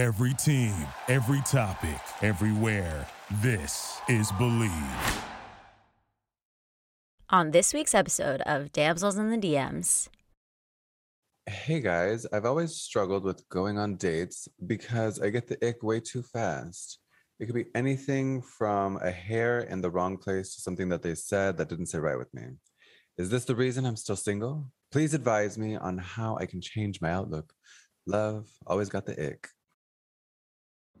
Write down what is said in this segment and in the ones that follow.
Every team, every topic, everywhere. This is Believe. On this week's episode of Damsels in the DMs, Hey guys, I've always struggled with going on dates because I get the ick way too fast. It could be anything from a hair in the wrong place to something that they said that didn't sit right with me. Is this the reason I'm still single? Please advise me on how I can change my outlook. Love, always got the ick.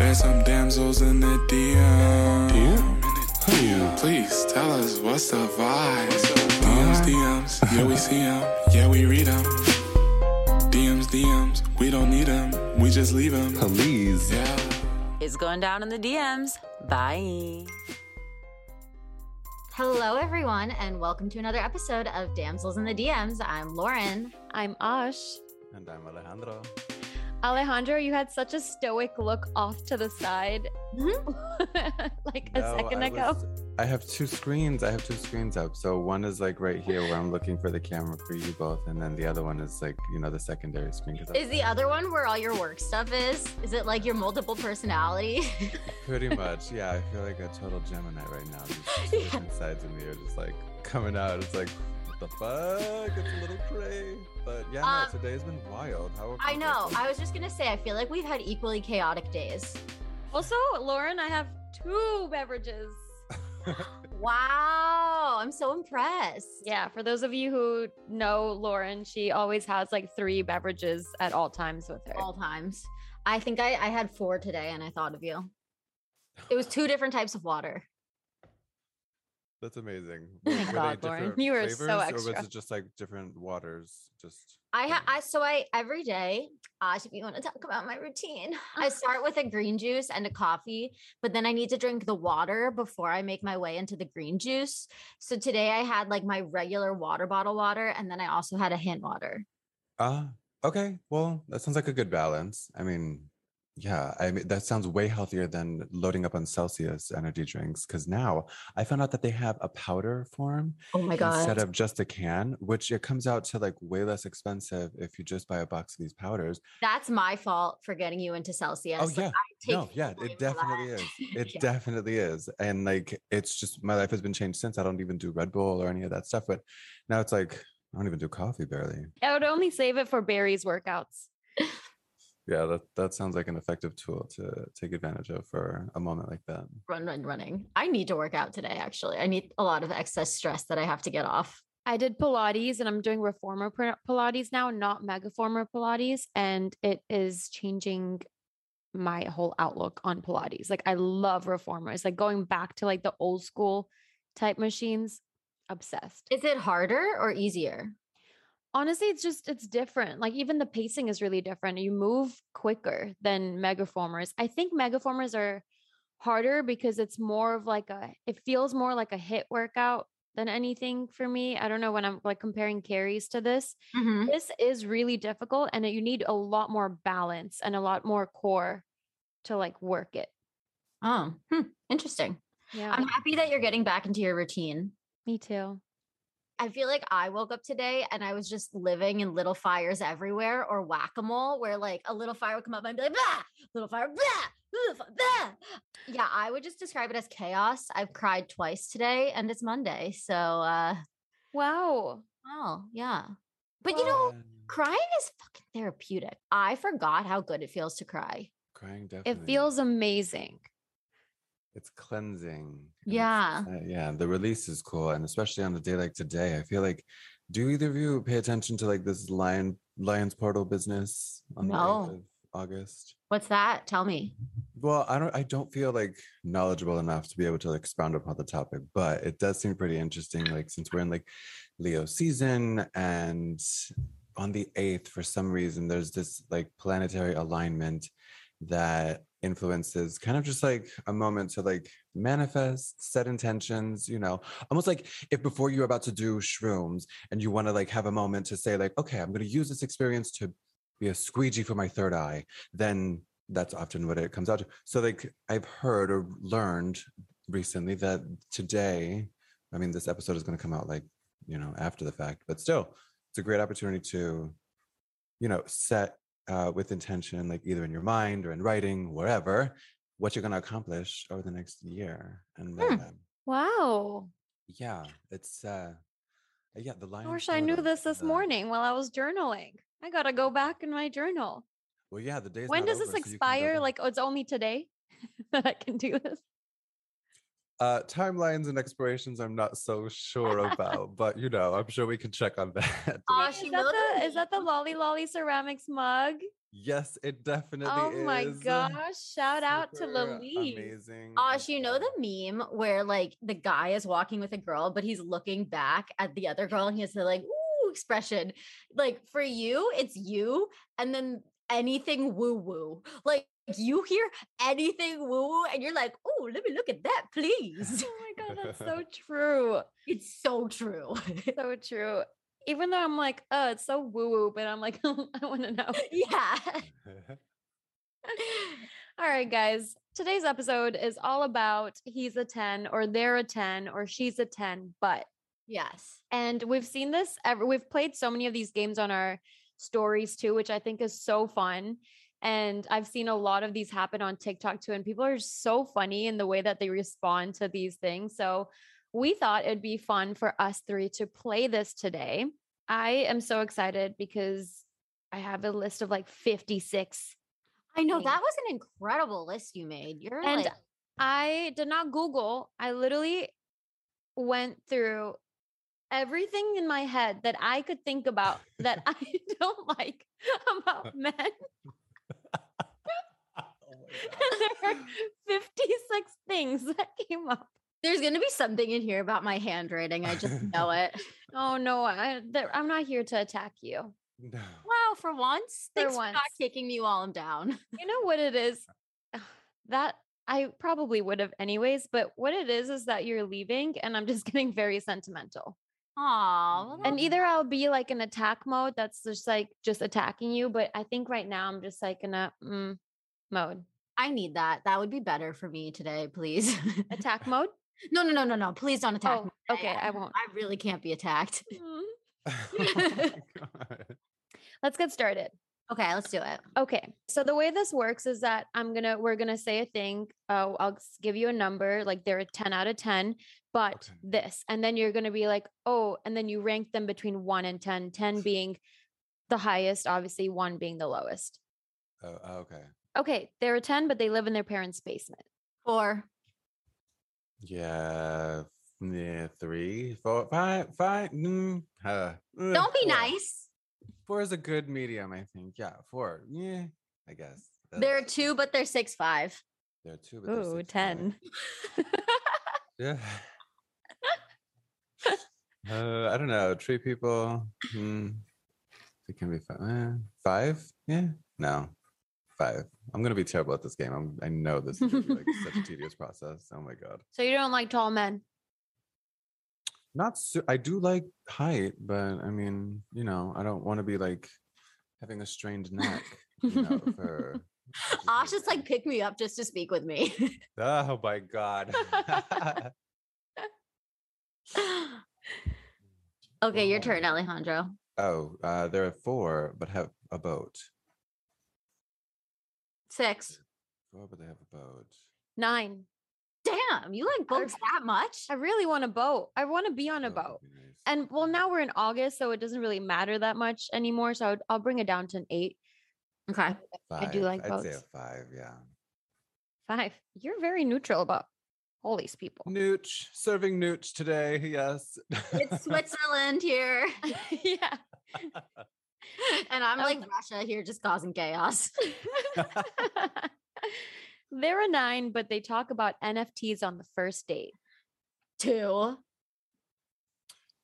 There's some damsels in the DMs. DM. DM. Please tell us what's the vibe. DMs, DMs. Yeah, we see them. Yeah, we read them. DMs, DMs. We don't need them. We just leave them. Please. Yeah. It's going down in the DMs. Bye. Hello, everyone, and welcome to another episode of Damsels in the DMs. I'm Lauren. I'm Ash. And I'm Alejandro. Alejandro, you had such a stoic look off to the side mm-hmm. like a No, second I ago. was- I have two screens. I have two screens up. So one is like right here where I'm looking for the camera for you both. And then the other one is like, you know, the secondary screen. Is the other one where all your work stuff is? Is it like your multiple personality? Pretty much, yeah. I feel like a total Gemini right now. These different sides of me are just like coming out. It's like, the fuck? It's a little cray. But yeah, no, Um, today's been wild. How I know. I was just gonna say, I feel like we've had equally chaotic days. Also, Lauren, I have two beverages. Wow, I'm so impressed. Yeah, for those of you who know Lauren, she always has like three beverages at all times with her. all times. I think I, I had four today, and I thought of you. It was two different types of water. That's amazing. Oh Were- were God, Lauren, you are so flavors, Or was it just like different waters? Just I ha- I so I every day. Ash, if you want to talk about my routine, I start with a green juice and a coffee, but then I need to drink the water before I make my way into the green juice. So today I had like my regular water bottle water, and then I also had a hint water. Ah, okay. Well, that sounds like a good balance. I mean, yeah, I mean that sounds way healthier than loading up on Celsius energy drinks. Because now I found out that they have a powder form Oh my god! instead of just a can, which it comes out to like way less expensive if you just buy a box of these powders. That's my fault for getting you into oh, Celsius. Oh Like, yeah, I take no, yeah, blame it for definitely is. It Yeah. definitely is. And like, it's just my life has been changed since. I don't even do Red Bull or any of that stuff. But now it's like I don't even do coffee barely. I would only save it for Barry's workouts. Yeah, that that sounds like an effective tool to take advantage of for a moment like that. run, run, running. I need to work out today. Actually, I need a lot of excess stress that I have to get off. I did Pilates and I'm doing reformer Pilates now, not megaformer Pilates. And it is changing my whole outlook on Pilates. Like I love reformers, like going back to like the old school type machines. Obsessed. Is it harder or easier? Honestly, it's just it's different. Like even the pacing is really different. You move quicker than megaformers. I think megaformers are harder because it's more of like a it feels more like a HIIT workout than anything for me. I don't know when I'm like comparing carries to this. Mhm. This is really difficult and you need a lot more balance and a lot more core to like work it. Oh, hmm, interesting. Yeah. I'm happy that you're getting back into your routine. me too. I feel like I woke up today and I was just living in little fires everywhere or whack a mole, where like a little fire would come up and I'd be like, bah! little fire, bah! little bah! Yeah, I would just describe it as chaos. I've cried twice today and it's Monday. So, uh, Wow. oh, yeah. But you know, crying is fucking therapeutic. I forgot how good it feels to cry. crying definitely. It feels amazing. It's cleansing. and it's, Yeah. uh, yeah. The release is cool, and especially on a day like today, I feel like. Do either of you pay attention to like this lion Lions Portal business on the 8th of August? What's that? Tell me. Well, I don't I don't feel like knowledgeable enough to be able to like, expound upon the topic, but it does seem pretty interesting. Like since we're in like Leo season and on the eighth, for some reason, there's this like planetary alignment that influences kind of just like a moment to like manifest set intentions you know? Almost like if before you're about to do shrooms and you want to like have a moment to say like okay i'm going to use this experience to be a squeegee for my third eye then that's often what it comes out to. So like i've heard or learned recently that today i mean this episode is going to come out like you know after the fact but still it's a great opportunity to you know set uh, with intention, like either in your mind or in writing, wherever, what you're going to accomplish over the next year. And Hmm. uh, Wow. yeah, it's uh, yeah, the line. I wish I knew this this morning while I was journaling. I gotta go back in my journal. Well, yeah, the day. when does this expire? Like, oh, it's only today that I can do this. Uh, timelines and expirations, I'm not so sure about, but you know, I'm sure we can check on that. Aw, Wait, she is, that the, the is that the Lolly Lolly ceramics mug? yes, it definitely is. Oh is. my gosh! Shout out to Super Lily. Amazing. Osh, and, you know the meme where like the guy is walking with a girl, but he's looking back at the other girl and he has the like ooh expression. Like for you, it's you, and then anything woo woo. Like you hear anything woo woo, and you're like, oh, let me look at that, please. Oh my god, that's so true. it's so true. So true. Even though I'm like, oh, it's so woo woo, but I'm like, I want to know. yeah. All right, guys. Today's episode is all about he's a 10 or they're a 10 or she's a 10, but yes. and we've seen this ever we've played so many of these games on our stories too, which I think is so fun. And I've seen a lot of these happen on TikTok too. And people are so funny in the way that they respond to these things. So we thought it'd be fun for us three to play this today. I am so excited because I have a list of like 56 I know Thanks. that was an incredible list you made. You're And like, I did not Google. I literally went through everything in my head that I could think about that I don't like about men. Oh my God. And there were 56 things that came up. there's gonna be something in here about my handwriting. I just know it. Oh no, I, there, I'm not here to attack you. No. Wow, for once, For thanks for not kicking me while I'm down. You know what it is? That I probably would have anyways, but what it is is that you're leaving and I'm just getting very sentimental. Aw, well, and either I'll be like in attack mode that's just like just attacking you, but I think right now I'm just like in a mm, mode. I need that. That would be better for me today, please. Attack mode. no, no, no, no, no. Please don't attack Oh, okay, I won't. I really can't be attacked. Oh. Let's get started. Okay, let's do it. Okay, so the way this works is that I'm gonna we're gonna say a thing. Uh, I'll give you a number, like they're a ten out of ten, but Okay. this, and then you're gonna be like, oh, and then you rank them between one and 10, 10 being the highest, obviously one being the lowest. Oh, oh, okay. Okay, they're ten, but they live in their parents' basement. Four. Yeah. Yeah. Three, four, five, five. Mm, uh, Don't be four. nice. Four is a good medium, I think. Yeah, four. Yeah, I guess. There are two, but they're six five. There are two. But they're Ooh, six, five. 10. Yeah. uh, I don't know. Tree people. Hmm. It can be five. eh, five? Yeah. No. Five. I'm gonna be terrible at this game. I'm, I know this is like such a tedious process. Oh my god. So you don't like tall men? Not. Su- I do like height, but I mean, you know, I don't want to be like having a strained neck. You know, for. just Ash like- just like pick me up just to speak with me. Oh my god. okay, your turn, Alejandro. oh, uh, there are four, but have a boat. Six. Four, but they have a boat. Nine. Damn, you like boats that much? I really want a boat. I want to be on a oh, Boat would boat. be nice. And well, now we're in August, so it doesn't really matter that much anymore. So I would, I'll bring it down to an eight. Okay. I do Five. like I'd say a boats. five, yeah. Five. You're very neutral about all these people. Nooch, serving nooch today. Yes. It's Switzerland here. yeah. And I'm like Um, Russia here just causing chaos. They're a nine, but they talk about NFTs on the first date. Two.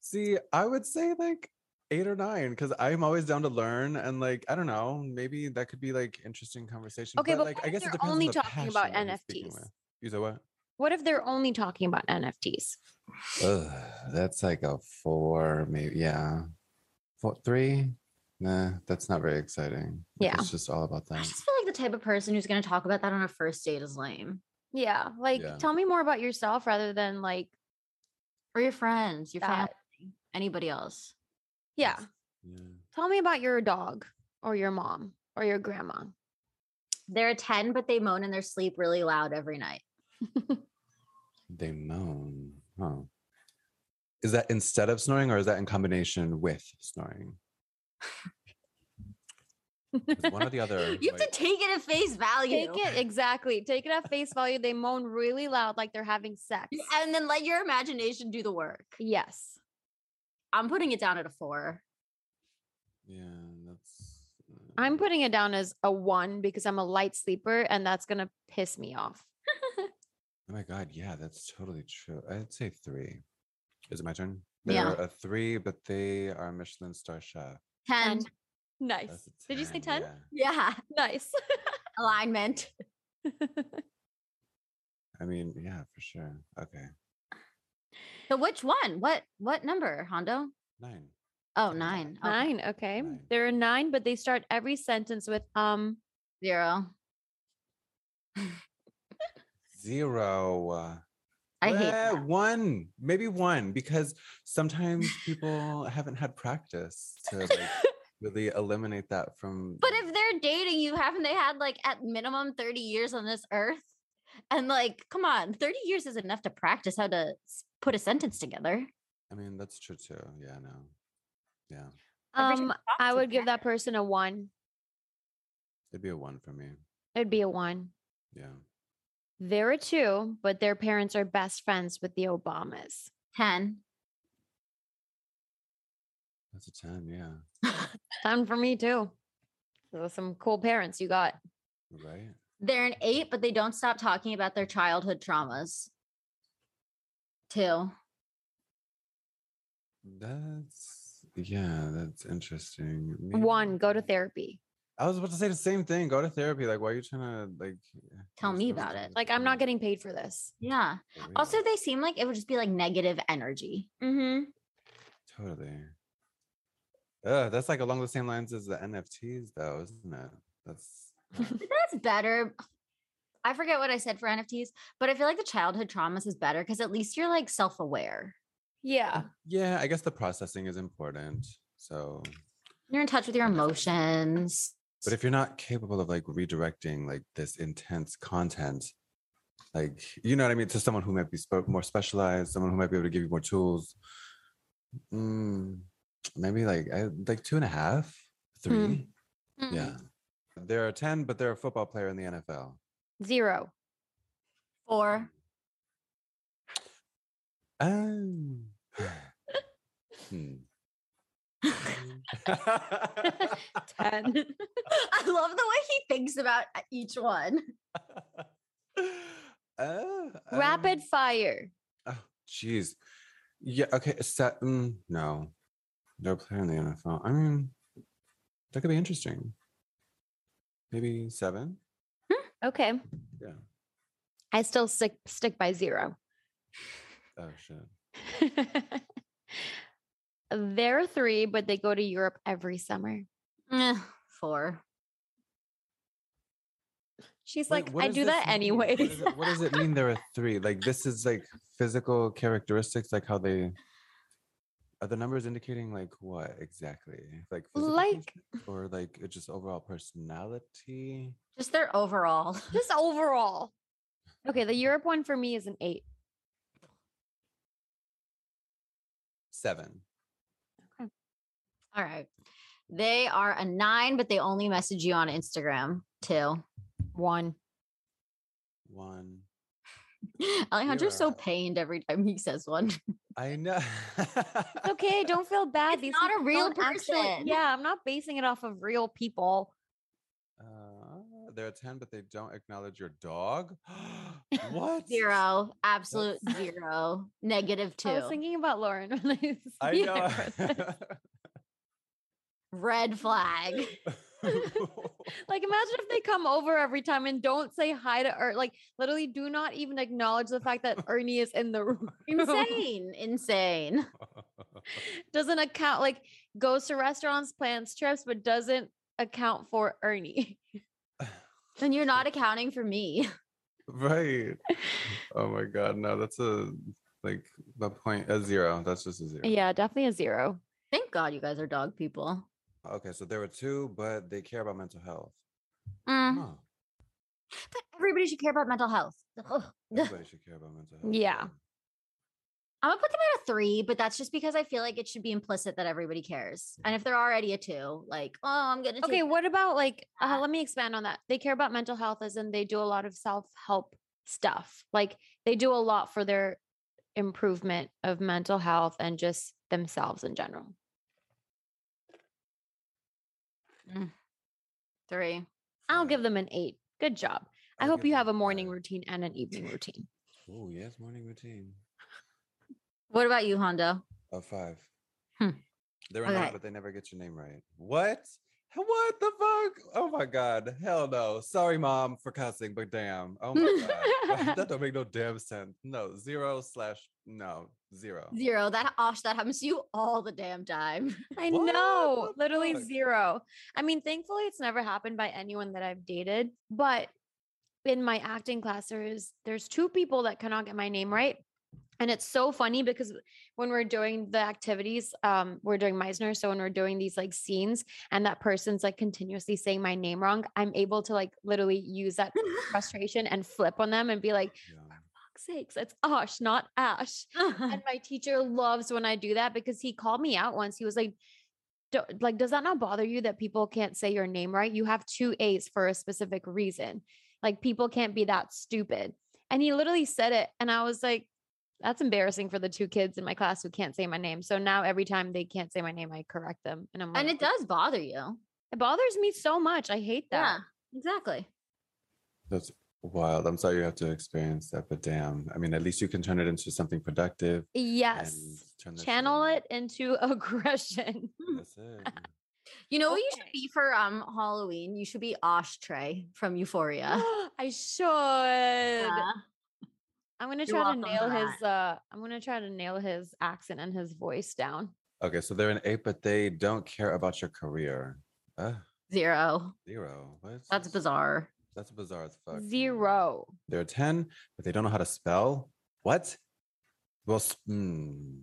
See, I would say like eight or nine because I'm always down to learn and like I don't know, maybe that could be like interesting conversation. Okay, but like I guess it they're depends on only the talking about passion that he's speaking NFTs? with. You said what? What if they're only talking about NFTs? Ugh, that's like a four, maybe. Yeah, four, three. Nah, that's not very exciting. if Yeah. it's just all about that. I just feel like the type of person who's going to talk about that on a first date is lame. Yeah, like Yeah. tell me more about yourself rather than like Or your friends, your That- family, anybody else. yeah. Yeah. Tell me about your dog or your mom or your grandma. They're a 10, but they moan in their sleep really loud every night. They moan. Huh. Is that instead of snoring or is that in combination with snoring? 'Cause One or the other. You have like- to take it at face value. Take it exactly. Take it at face value. They moan really loud like they're having sex. And then let your imagination do the work. Yes. I'm putting it down at a four. yeah, that's. I'm uh, putting it down as a one because I'm a light sleeper and that's going to piss me off. Oh my god, yeah, that's totally true. I'd say three. Is it my turn? Yeah. They're a three, but they are Michelin star chef. 10. Nice. That's a Did you say 10? yeah. Yeah. Nice. Alignment. I mean, yeah, for sure. Okay. So which one? What what number, Hondo? Nine. Oh, Sounds nine. Okay. Nine. Okay. Nine. They're nine, but they start every sentence with um. Zero. Zero. I hate Eh, that. one, maybe one, because sometimes people haven't had practice to like really eliminate that from. But if they're dating you, haven't they had like at minimum 30 years on this earth? And like, come on, 30 years is enough to practice how to put a sentence together. I mean, that's true too. Yeah, no. Yeah, Um, I would give that person a one. it'd be a one for me. It'd be a one. Yeah. They're two, but their parents are best friends with the Obamas. 10. That's a 10. Yeah. Time for me too. So some cool parents you got. Right. They're an eight, but they don't stop talking about their childhood traumas. Two. That's, yeah, that's interesting. One, go to therapy. I was about to say the same thing. Go to therapy. Like, why are you trying to, like, Tell me about it. Like I'm not getting paid for this. Yeah. Also, they seem like it would just be like negative energy. Mm-hmm. Totally. Uh, that's like along the same lines as the NFTs, though, isn't it? That's that's better. I forget what I said for NFTs, but I feel like the childhood traumas is better because at least you're like self aware. Yeah. yeah. I guess the processing is important. So, You're in touch with your emotions. But if you're not capable of like redirecting like this intense content, like you know what I mean, to someone who might be spe- more specialized, someone who might be able to give you more tools, mm, maybe like I, like two and a half, three. Mm. Yeah, There are ten, but they're a football player in the NFL. Zero. Four. Um, hmm. Ten. I love the way he thinks about uh, each one. Uh, Rapid um, fire. Oh, jeez. Yeah. Okay. Set. Mm, no, no player in the NFL. I mean, that could be interesting. Maybe seven. Okay. Yeah. I still stick stick by zero. Oh shit. They're three, but they go to Europe every summer. Eh, four. She's Wait, like, I do that mean? anyways. What, is it, what does it mean? There are three. Like this is like physical characteristics, like how they. Are the numbers indicating like what exactly? Like Like- or like just overall personality? Just their overall. Just overall. Okay, the Europe one for me is an eight. Seven. All right. They are a nine, but they only message you on Instagram. Two. One. One. Alejandro's so pained every time he says one. I know. Okay, don't feel bad. It's These not a real don't actually- person. yeah, I'm not basing it off of real people. Uh, they're a 10, but they don't acknowledge your dog? what? Zero. Absolute zero. Negative two. I was thinking about Lauren when I I know. For this. Red flag. Like imagine if they come over every time and don't say hi to Ernie. Like literally do not even acknowledge the fact that Ernie is in the room. Insane. Insane. doesn't account like goes to restaurants, plans trips, but doesn't account for Ernie. Then you're not accounting for me. right. Oh my god, no, that's a like a point a zero. That's just a zero. Yeah, definitely a zero. Thank God you guys are dog people. Okay, so there were two, but they care about mental health. Mm, Huh. But everybody should care about mental health. Ugh. Everybody should care about mental health. Yeah. I'm gonna put them at a three, but that's just because I feel like it should be implicit that everybody cares. And if they're already a two, like, oh, I'm gonna Okay, what about like uh, let me expand on that. They care about mental health as in they do a lot of self-help stuff. Like they do a lot for their improvement of mental health and just themselves in general. Three. I'll give them an 8. Good job. I I'll hope you have a a morning five. routine and an evening routine. Oh yes, morning routine. What about you, Hondo? A five. Hmm. They're a Okay. nine, but they never get your name right. What? What the fuck? Oh my god. Hell no. Sorry, mom, for cussing, but damn. Oh my god. that don't make no damn sense. No, zero slash no, zero. Zero. That Osh, that happens to you all the damn time. I What know, the literally fuck? zero. I mean, thankfully, it's never happened by anyone that I've dated. But in my acting class, there's there's two people that cannot get my name right, and it's so funny because when we're doing the activities, um, we're doing Meisner. So when we're doing these like scenes, and that person's like continuously saying my name wrong, I'm able to like literally use that frustration and flip on them and be like, Yeah. "Fuck's sakes, it's Ash, not Ash." and my teacher loves when I do that because he called me out once. He was like, "Do- like, does that not bother you that people can't say your name right? You have two A's for a specific reason. Like people can't be that stupid. And he literally said it. And I was like, that's embarrassing for the two kids in my class who can't say my name. So now every time they can't say my name, I correct them. And I'm like, and it does bother you. it bothers me so much. I hate that. Yeah, exactly. That's wild. I'm sorry you have to experience that, but damn. I mean, at least you can turn it into something productive. Yes. turn Channel around. it into aggression. That's it. You know what you should be for um Halloween? You should be Ashtray from Euphoria. I should. Yeah. I'm gonna You're try to nail for his uh I'm gonna try to nail his accent and his voice down. Okay, so they're an eight, but they don't care about your career. Uh, Zero. zero. What? That's bizarre. That's bizarre as fuck. Zero. They're 10, but they don't know how to spell. What? Well, s- hmm.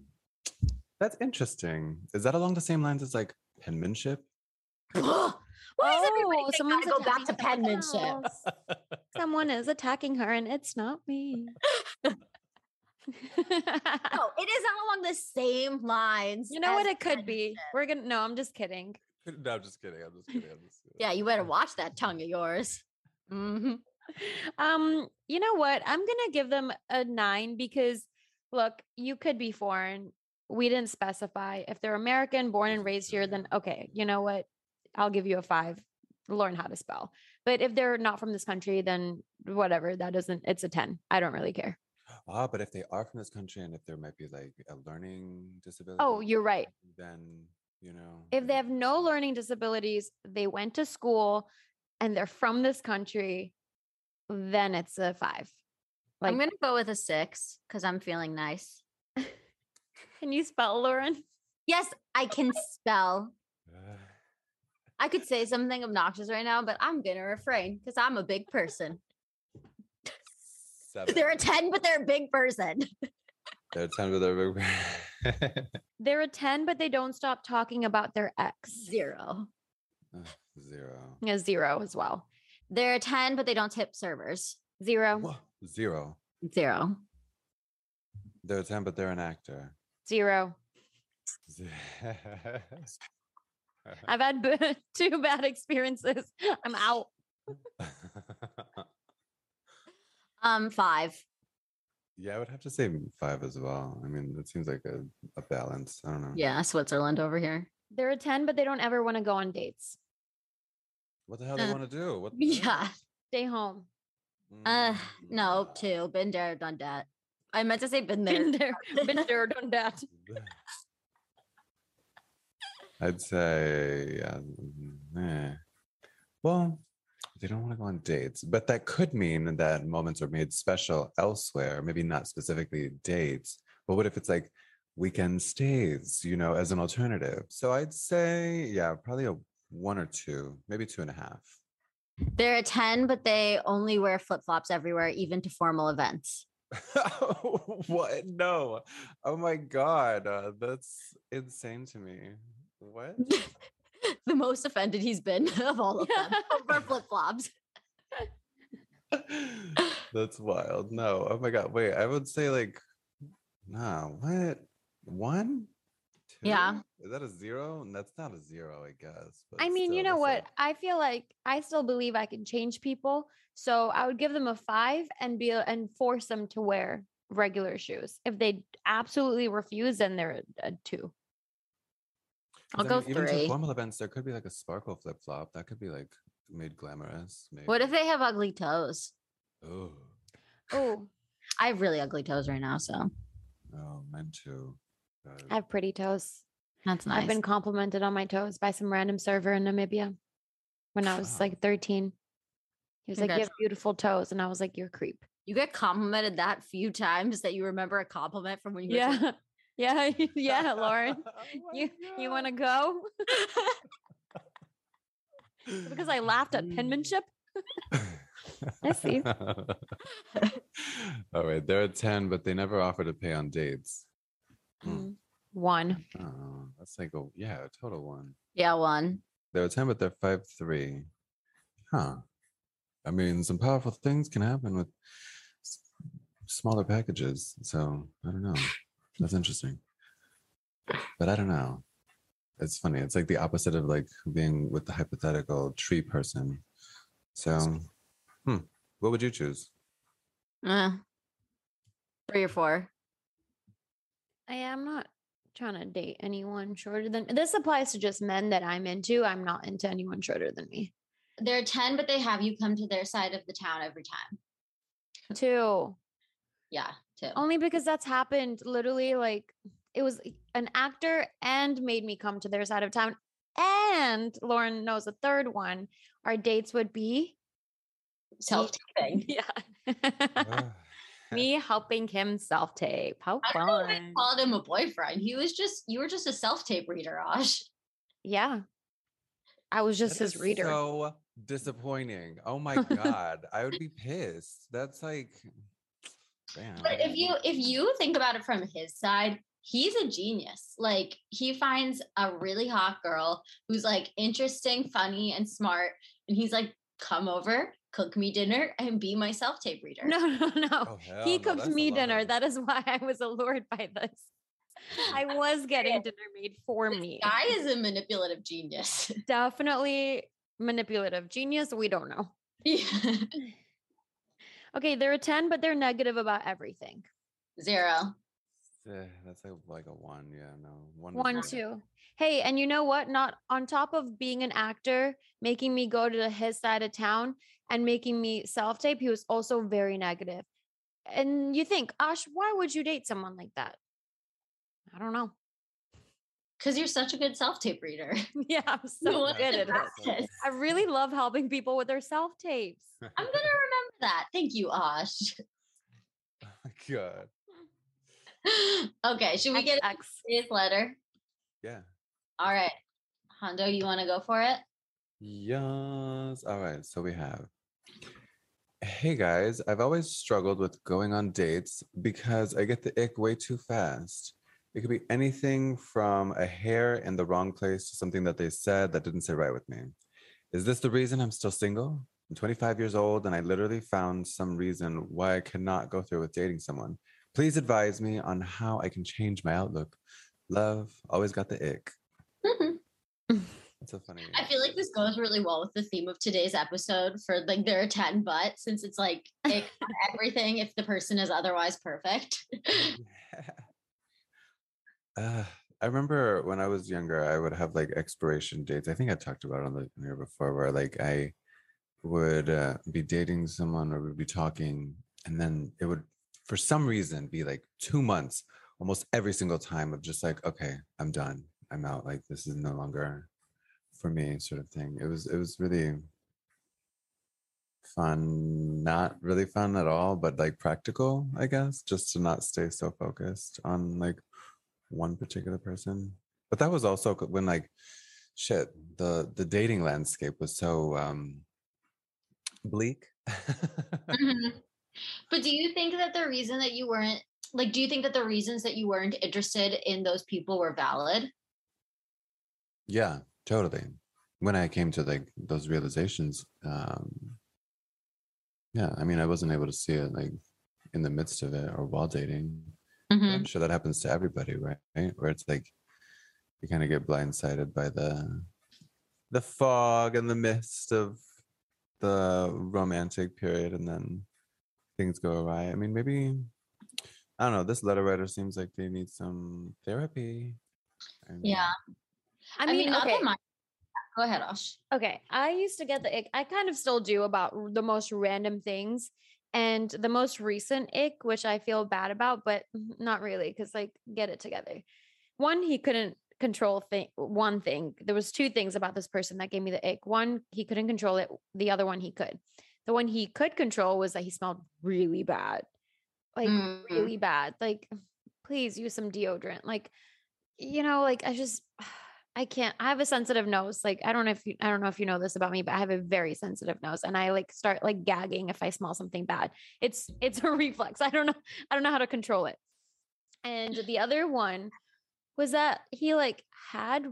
that's interesting. Is that along the same lines as like penmanship? Why does everybody Oh, think someone's I go back to penmanship? Someone is attacking her and it's not me. No, it is not along the same lines. you know what it could be. We're gonna no, I'm just kidding. no, I'm just kidding. I'm just kidding. I'm just kidding. Yeah, you better watch that tongue of yours. Mhm. Um, you know what? I'm gonna give them a nine because look, you could be foreign. We didn't specify. If they're American, born and raised here, then okay, you know what? I'll give you a five. Learn how to spell. But if they're not from this country, then whatever. That doesn't. It's a ten. I don't really care. Ah, but if they are from this country and if there might be like a learning disability. Oh, you're right. Then, you know. If they have no learning disabilities, they went to school, and they're from this country, then it's a five. Like, I'm gonna go with a six because I'm feeling nice. can you spell, Lauren? Yes, I can spell. uh, I could say something obnoxious right now, but I'm gonna refrain because I'm a big person. seven. They're a 10, but they're a big person. They're a 10, but they're big. They're a 10, but they don't stop talking about their ex. Zero. Zero. A zero as well. They're a 10, but they don't tip servers. Zero, Zero. Zero. They're a 10, but they're an actor. zero. I've had b- two bad experiences. I'm out. Um, five. yeah, I would have to say five as well. I mean, it seems like a, a balance. I don't know. Yeah, Switzerland over here. They're a 10, but they don't ever want to go on dates. What the hell do Uh, they want to do? What the Yeah. Stay home. Uh, no, too. Been there, done that. I meant to say been there. Been there, been there, done that. I'd say, yeah. mm, eh. Well, they don't want to go on dates, but that could mean that moments are made special elsewhere, maybe not specifically dates. But what if it's like weekend stays, you know, as an alternative? So I'd say, yeah, probably a one or two, maybe two and a half. They're a 10, but they only wear flip flops everywhere, even to formal events. what? No. Oh my God. Uh, that's insane to me. What? the most offended he's been of all of them over flip flops. That's wild. No. Oh my god. Wait, I would say like nah, what? One? Yeah. Two? Is that a zero? That's not a zero, I guess. but I mean, you know what? I feel like I still believe I can change people. So I would give them a five and be and force them to wear regular shoes. If they absolutely refuse, then they're a, a two. I'll I go mean, Even to three. formal events, there could be like a sparkle flip flop. That could be like made glamorous. Maybe. What if they have ugly toes? Oh, Oh, I have really ugly toes right now, so oh, mine too. God. I have pretty toes. that's nice. I've been complimented on my toes by some random server in Namibia when I was Wow. like 13. He was like, You have beautiful toes. And I was like, You're a creep. you get complimented that few times that you remember a compliment from when you were Yeah. Yeah. yeah, Lauren. Oh my You you want to go? because I laughed at penmanship. I see. Oh, All right, they're a 10, but they never offer to pay on dates. Mm. One. Oh, that's like a, yeah, a total one. Yeah, one. They're a 10, but they're five three. Huh. I mean, some powerful things can happen with s- smaller packages. So I don't know. That's interesting. But I don't know. It's funny. It's like the opposite of like being with the hypothetical tree person. So, hmm, what would you choose? Uh, three or four. I am not trying to date anyone shorter than this applies to just men that I'm into. I'm not into anyone shorter than me. They're 10, but they have you come to their side of the town every time. Two. Yeah, two. Only because that's happened literally like it was an actor and made me come to their side of town. And Lauren knows a third one. Our dates would be Self taping. yeah. Me helping him self tape. How I don't know if I called him a boyfriend. He was just, you were just a self tape reader, Ash. Yeah. I was just that his reader. So disappointing. Oh my god, I would be pissed. That's like, damn. But if you if you think about it from his side, he's a genius. Like he finds a really hot girl who's like interesting, funny, and smart, and he's like, "Come over, cook me dinner, and be my self tape reader." no, no, no. Oh, he no, cooks me dinner. of- That is why I was allured by this. I was getting dinner made for This me. guy is a manipulative genius. Definitely manipulative genius. We don't know. Yeah. Okay, they're a 10, but they're negative about everything. Zero. Eh, that's like like a one. Yeah, no. One. is One, two. Hey, and you know what? Not on top of being an actor, making me go to his side of town and making me self tape, he was also very negative. And you think, Ash, why would you date someone like that? I don't know. Because you're such a good self tape reader. yeah, I'm so good at it. I really love helping people with their self tapes. I'm gonna remember that. Thank you, Ash. Oh my god. okay, should we get X. his letter? Yeah. All right. Hondo, you want to go for it? Yes. All right. So we have. Hey guys, I've always struggled with going on dates because I get the ick way too fast. It could be anything from a hair in the wrong place to something that they said that didn't sit right with me. Is this the reason I'm still single? I'm 25 years old and I literally found some reason why I cannot go through with dating someone. Please advise me on how I can change my outlook. Love, always got the ick. Mm-hmm. That's so funny. I feel like this goes really well with the theme of today's episode for like there are 10 but since it's like on everything if the person is otherwise perfect. Uh, I remember when I was younger, I would have like expiration dates. I think I talked about it on the here before, where like I would uh, be dating someone or would be talking, and then it would, for some reason, be like two months almost every single time of just like, okay, I'm done. I'm out. Like this is no longer for me, sort of thing. It was it was really fun, not really fun at all, but like practical, I guess, just to not stay so focused on like one particular person. But that was also when like shit, the the dating landscape was so um bleak. Mhm. But do you think that the reason that you weren't like do you think that the reasons that you weren't interested in those people were valid? yeah, totally. When I came to like those realizations, um yeah, I mean I wasn't able to see it like in the midst of it or while dating. Mhm. I'm sure that happens to everybody, right? Where it's like you kind of get blindsided by the the fog and the mist of the romantic period, and then things go awry. I mean, maybe I don't know. This letter writer seems like they need some therapy. I mean, Yeah. I I mean, mean, okay. go ahead, Osh. Okay, I used to get the ick. I kind of still do about the most random things. And the most recent ick, which I feel bad about, but not really, because like get it together. One, he couldn't control thing one thing. There was two things about this person that gave me the ick. One, he couldn't control it. The other one he could. The one he could control was that he smelled really bad. Like Mhm. really bad. Like please use some deodorant. Like you know, like I just I can't. I have a sensitive nose. Like I don't know if you I don't know if you know this about me, but I have a very sensitive nose and I like start like gagging if I smell something bad. It's it's a reflex. I don't know I don't know how to control it. And the other one was that he like had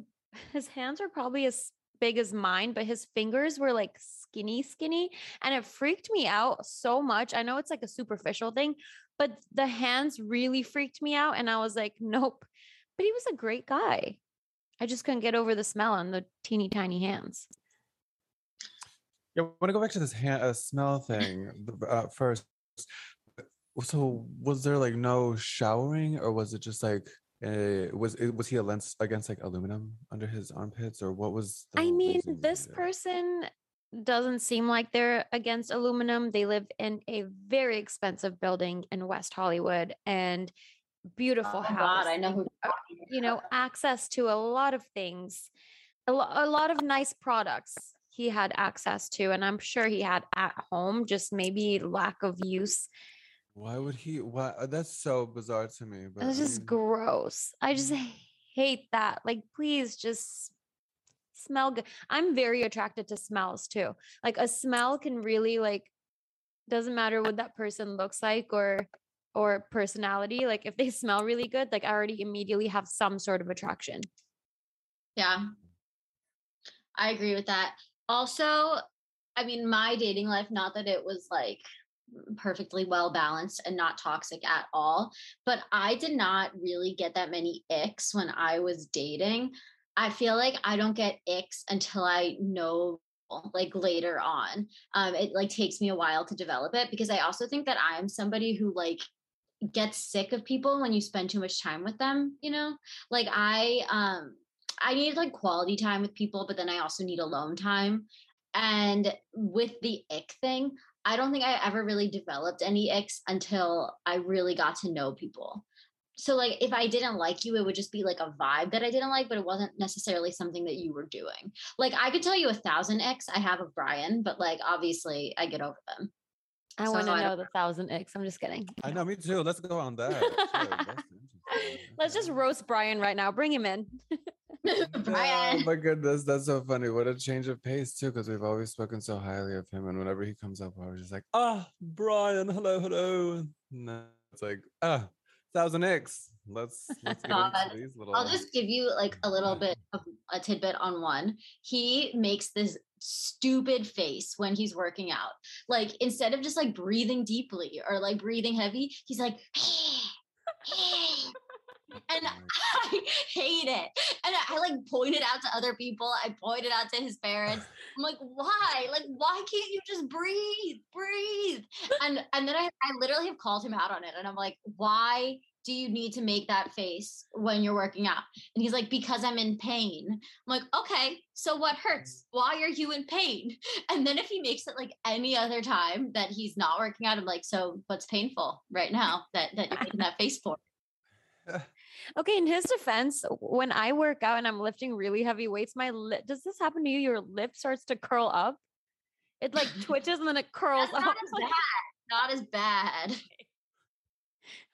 his hands were probably as big as mine, but his fingers were like skinny skinny and it freaked me out so much. I know it's like a superficial thing, but the hands really freaked me out and I was like, nope. But he was a great guy. I just couldn't get over the smell on the teeny tiny hands. Yeah, I want to go back to this hand, uh, smell thing uh, first. So, was there like no showering, or was it just like uh, was it was he against against like aluminum under his armpits, or what was? the I mean, this person doesn't seem like they're against aluminum. They live in a very expensive building in West Hollywood and beautiful Oh house. God, I know who. uh, you know, access to a lot of things, a, lo- a lot of nice products he had access to. And I'm sure he had at home, just maybe lack of use. Why would he? Why? uh, That's so bizarre to me. But It was I just mean, gross. I just hate that. Like, please just smell good. I'm very attracted to smells too. Like a smell can really like doesn't matter what that person looks like or or personality. Like if they smell really good, like I already immediately have some sort of attraction. Yeah. I agree with that. Also, I mean, my dating life, not that it was like perfectly well balanced and not toxic at all, but I did not really get that many icks when I was dating. I feel like I don't get icks until I know like later on. Um, it like takes me a while to develop it because I also think that I am somebody who like gets sick of people when you spend too much time with them, you know? Like I um I need like quality time with people, but then I also need alone time. And with the ick thing, I don't think I ever really developed any icks until I really got to know people. So like if I didn't like you, it would just be like a vibe that I didn't like, but it wasn't necessarily something that you were doing. Like I could tell you a thousand icks I have of Brian, but like obviously I get over them. I So want to know the thousand X. I'm just kidding. I know, me too. Let's go on that. Shit, that's interesting. Let's just roast Brian right now. Bring him in. Brian. Oh my goodness, that's so funny. What a change of pace too, because we've always spoken so highly of him, and whenever he comes up, I was just like, "Ah, Brian, hello, hello." No, it's like, "Ah, thousand X." Let's let's get God. into these little. I'll just give you like a little bit of a tidbit on one. He makes this stupid face when he's working out. Like instead of just like breathing deeply or like breathing heavy, he's like and I hate it. And I, I like pointed out to other people. I pointed out to his parents. I'm like, why? Like, why can't you just breathe? Breathe. And and then I, I literally have called him out on it. And I'm like, why do you need to make that face when you're working out? And he's like, because I'm in pain. I'm like, okay, so what hurts? Mm. Why are you in pain? And then if he makes it like any other time that he's not working out, I'm like, so what's painful right now that, that you're making that face for? Okay, in his defense, when I work out and I'm lifting really heavy weights, my lip does this happen to you? Your lip starts to curl up. It like twitches and then it curls That's up. not as bad. Not as bad.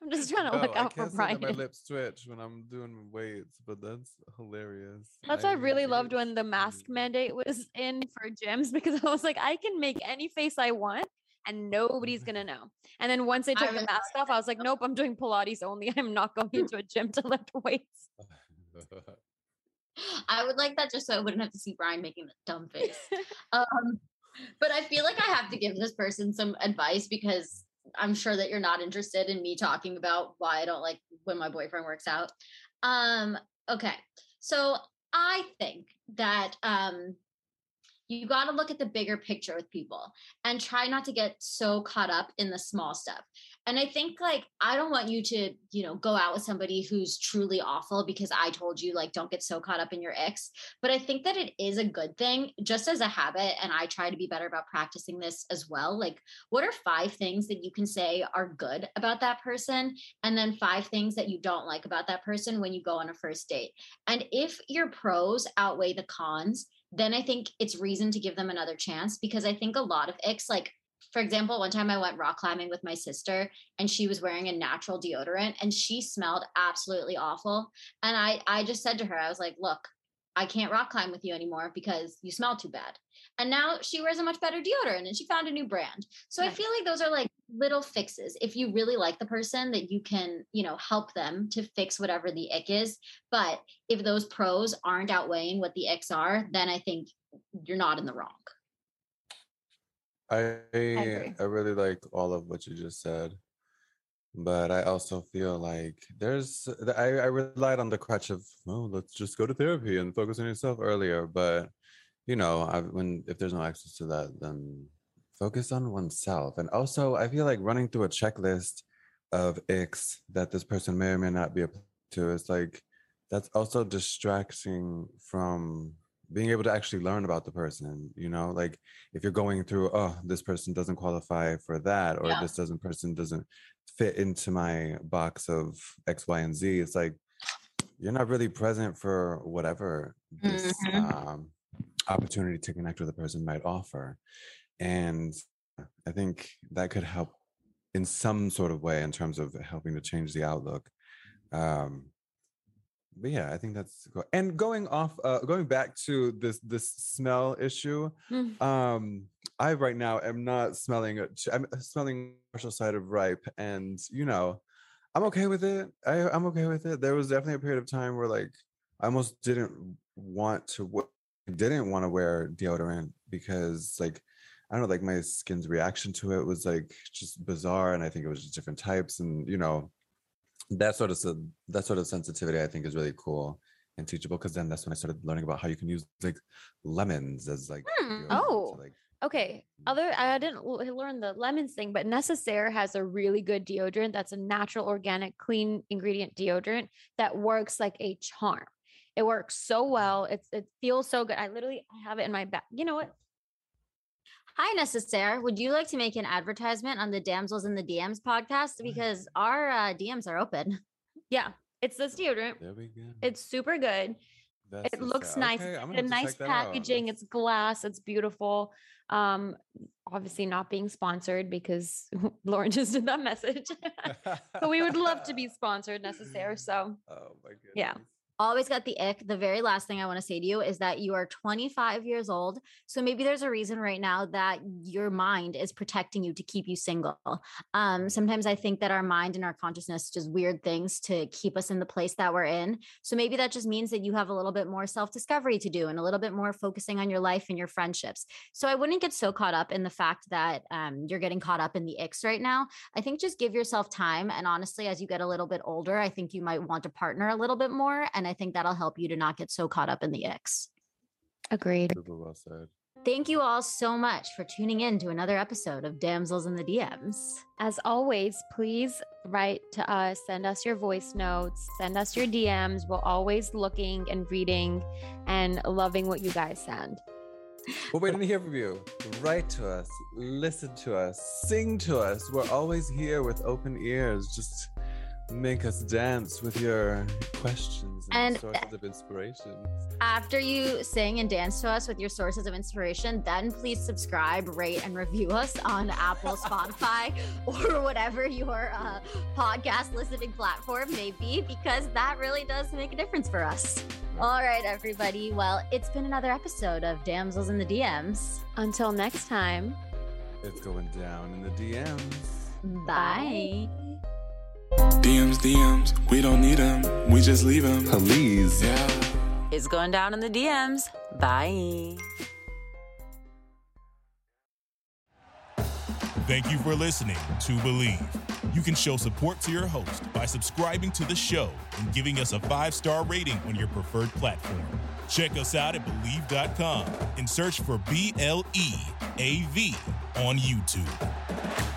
I'm just trying to Oh, look I out for can't say Brian. my lips twitch when I'm doing weights, but that's hilarious. That's why I really loved when the mask amazing. mandate was in for gyms because I was like, I can make any face I want and nobody's gonna know. And then once they I took the mask off, I was like, nope, I'm doing Pilates only. I'm not going into a gym to lift weights. I would like that just so I wouldn't have to see Brian making that dumb face. um, but I feel like I have to give this person some advice because I'm sure that you're not interested in me talking about why I don't like when my boyfriend works out. Um, okay. So I think that um you got to look at the bigger picture with people and try not to get so caught up in the small stuff. And I think like I don't want you to, you know, go out with somebody who's truly awful because I told you like don't get so caught up in your ex, but I think that it is a good thing just as a habit and I try to be better about practicing this as well. Like what are five things that you can say are good about that person and then five things that you don't like about that person when you go on a first date. And if your pros outweigh the cons, then I think it's reason to give them another chance because I think a lot of icks, like for example, one time I went rock climbing with my sister and she was wearing a natural deodorant and she smelled absolutely awful. And I, I just said to her, I was like, look, I can't rock climb with you anymore because you smell too bad. And now she wears a much better deodorant and she found a new brand. So I feel like those are like little fixes. If you really like the person that you can, you know, help them to fix whatever the ick is. But if those pros aren't outweighing what the icks are, then I think you're not in the wrong. I agree. I really like all of what you just said, but I also feel like there's I, I relied on the crutch of oh let's just go to therapy and focus on yourself earlier, but you know I, when if there's no access to that, then focus on oneself. And also, I feel like running through a checklist of icks that this person may or may not be up to is like that's also distracting from being able to actually learn about the person. You know, like if you're going through oh this person doesn't qualify for that or Yeah. this doesn't person doesn't fit into my box of x y and z it's like you're not really present for whatever this um, opportunity to connect with a person might offer and i think that could help in some sort of way in terms of helping to change the outlook um, but yeah, I think that's go- and going off, uh, going back to this this smell issue. Mm. Um, I right now am not smelling. I'm smelling partial side of ripe, and you know, I'm okay with it. I, I'm okay with it. There was definitely a period of time where like I almost didn't want to didn't want to wear deodorant because like I don't know, like my skin's reaction to it was like just bizarre, and I think it was just different types, and you know, that sort of that sort of sensitivity I think is really cool and teachable because then that's when I started learning about how you can use like lemons as like Hmm, oh. to, like Okay. Other I didn't learn the lemons thing, but Necessaire has a really good deodorant that's a natural, organic, clean ingredient deodorant that works like a charm. It works so well. It's it feels so good. I literally have it in my back. You know what? Hi, Necessaire. Would you like to make an advertisement on the Damsels in the DMs podcast? Because our uh, DMs are open. Yeah, it's this deodorant. there we go. It's super good. That's it looks sa- nice. okay, It's I'm got gonna a nice check out. packaging. It's glass. It's beautiful. Um, obviously not being sponsored because Lauren just did that message. but we would love to be sponsored, Necessaire. So Oh my goodness. Yeah. Always got the ick. The very last thing I want to say to you is that you are 25 years old. So maybe there's a reason right now that your mind is protecting you to keep you single. Um, sometimes I think that our mind and our consciousness does weird things to keep us in the place that we're in. So maybe that just means that you have a little bit more self discovery to do and a little bit more focusing on your life and your friendships. So I wouldn't get so caught up in the fact that um, you're getting caught up in the icks right now. I think just give yourself time. And honestly, as you get a little bit older, I think you might want to partner a little bit more. And I think that'll help you to not get so caught up in the icks. agreed. Super well said. Thank you all so much for tuning in to another episode of Damsels in the DMs. As always, please write to us, send us your voice notes, send us your DMs. We're always looking and reading and loving what you guys send. We're waiting to hear from you. Write to us, listen to us, sing to us. We're always here with open ears, just make us dance with your questions and, And- sources of inspiration. After you sing and dance to us with your sources of inspiration, then please subscribe, rate, and review us on Apple, Spotify, or whatever your uh, podcast listening platform may be, because that really does make a difference for us. All right, everybody. Well, it's been another episode of Damsels in the DMs. Until next time. It's going down in the DMs. Bye. DMs, DMs, we don't need them, we just leave them. Please. Yeah. It's going down in the DMs. Bye. Thank you for listening to Bleav. You can show support to your host by subscribing to the show and giving us a five star rating on your preferred platform. Check us out at Bleav.com and search for B L E A V on YouTube.